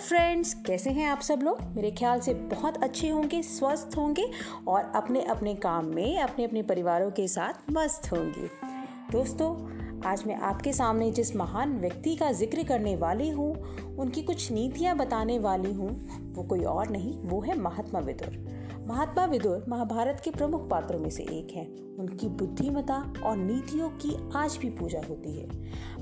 Friends कैसे हैं आप सब लोग? मेरे ख्याल से बहुत अच्छे होंगे, स्वस्थ होंगे और अपने अपने काम में अपने अपने परिवारों के साथ मस्त होंगे। दोस्तों, आज मैं आपके सामने जिस महान व्यक्ति का ज़िक्र करने वाली हूँ, उनकी कुछ नीतियाँ बताने वाली हूँ, वो कोई और नहीं, वो है महात्मा विदुर। महात्मा विदुर महाभारत के प्रमुख पात्रों में से एक हैं। उनकी बुद्धिमता और नीतियों की आज भी पूजा होती है।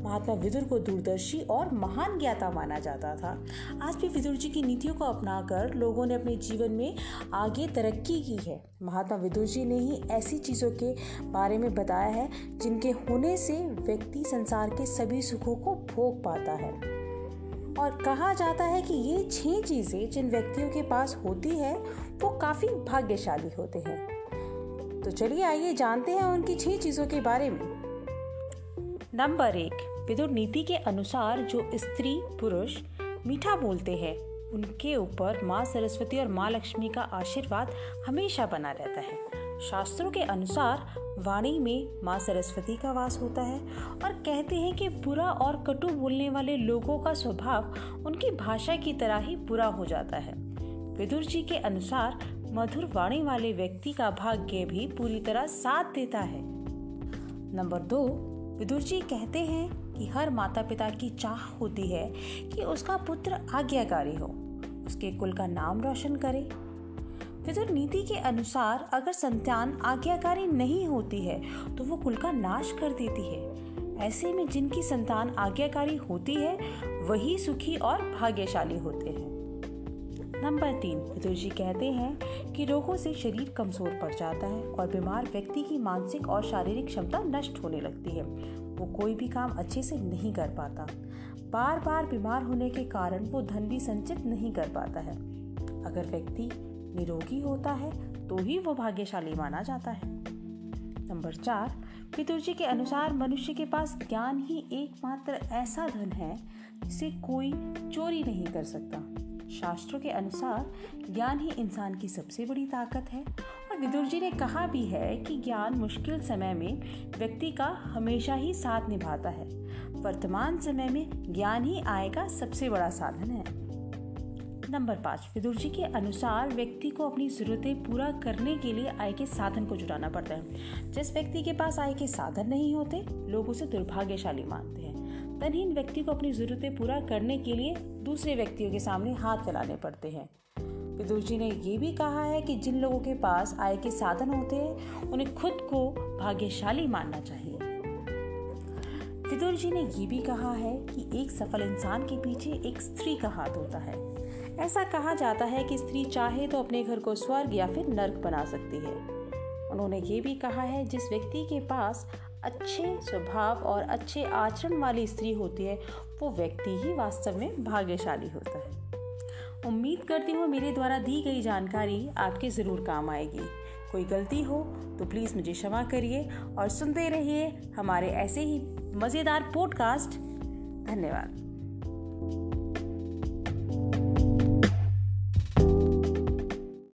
महात्मा विदुर को दूरदर्शी और महान ज्ञाता माना जाता था। आज भी विदुर जी की नीतियों को अपनाकर लोगों ने अपने जीवन में आगे तरक्की की है। महात्मा विदुर जी ने ही ऐसी चीज़ों के बारे में बताया है जिनके होने से व्यक्ति संसार के सभी सुखों को भोग पाता है। और कहा जाता है कि ये छह चीज़ें जिन व्यक्तियों के पास होती है, वो काफ़ी भाग्यशाली होते हैं। तो चलिए आइए जानते हैं उनकी छह चीज़ों के बारे में। नंबर एक विदुर नीति के अनुसार जो स्त्री, पुरुष मीठा बोलते हैं, उनके ऊपर माँ सरस्वती और माँ लक्ष्मी का आशीर्वाद हमेशा बना रहता है। शास्त्रों के अनुसार वाणी में माँ सरस्वती का वास होता है और कहते हैं कि बुरा और कटु बोलने वाले लोगों का स्वभाव उनकी भाषा की तरह ही बुरा हो जाता है। विदुर जी के अनुसार मधुर वाणी वाले व्यक्ति का भाग्य भी पूरी तरह साथ देता है। नंबर दो, विदुर जी कहते हैं कि हर माता पिता की चाह होती है कि उसका पुत्र आज्ञाकारी हो। उसके कुल का नाम रोशन करे। विदुर नीति के अनुसार अगर संतान आज्ञाकारी नहीं होती है तो वो कुल का नाश कर देती है। ऐसे में जिनकी संतान आज्ञाकारी होती है, वही सुखी और भाग्यशाली होते हैं। नंबर तीन विदुर जी कहते हैं कि रोगों से शरीर कमज़ोर पड़ जाता है और बीमार व्यक्ति की मानसिक और शारीरिक क्षमता नष्ट होने लगती है। वो कोई भी काम अच्छे से नहीं कर पाता। बार बार बीमार होने के कारण वो धन भी संचित नहीं कर पाता है। अगर व्यक्ति निरोगी होता है तो ही वो भाग्यशाली माना जाता है। नंबर चार पितुर जी के अनुसार मनुष्य के पास ज्ञान ही एकमात्र ऐसा धन है, जिसे कोई चोरी नहीं कर सकता। शास्त्रों के अनुसार ज्ञान ही इंसान की सबसे बड़ी ताकत है, और विदुर जी ने कहा भी है कि ज्ञान मुश्किल समय में व्यक्ति का हमेशा ही साथ निभाता है। वर्तमान समय में ज्ञान ही आय का सबसे बड़ा साधन है। नंबर पाँच, विदुर जी के अनुसार व्यक्ति को अपनी ज़रूरतें पूरा करने के लिए आय के साधन को जुटाना पड़ता है। जिस व्यक्ति के पास आय के साधन नहीं होते, लोग उसे दुर्भाग्यशाली मानते हैं। धनहीन व्यक्ति को अपनी ज़रूरतें पूरा करने के लिए दूसरे व्यक्तियों के सामने हाथ फैलाने पड़ते हैं। विदुर जी ने ये भी कहा है कि जिन लोगों के पास आय के साधन होते हैं, उन्हें खुद को भाग्यशाली मानना चाहिए। विदुर जी ने ये भी कहा है कि एक सफल इंसान के पीछे एक स्त्री का हाथ होता है। ऐसा कहा जाता है कि स्त्री चाहे तो अपने घर को स्वर्ग या फिर नर्क बना सकती है। उन्होंने ये भी कहा है, जिस व्यक्ति के पास अच्छे स्वभाव और अच्छे आचरण वाली स्त्री होती है, वो व्यक्ति ही वास्तव में भाग्यशाली होता है। उम्मीद करती हूँ मेरे द्वारा दी गई जानकारी आपके ज़रूर काम आएगी। कोई गलती हो तो प्लीज़ मुझे क्षमा करिए और सुनते रहिए हमारे ऐसे ही मज़ेदार पॉडकास्ट धन्यवाद।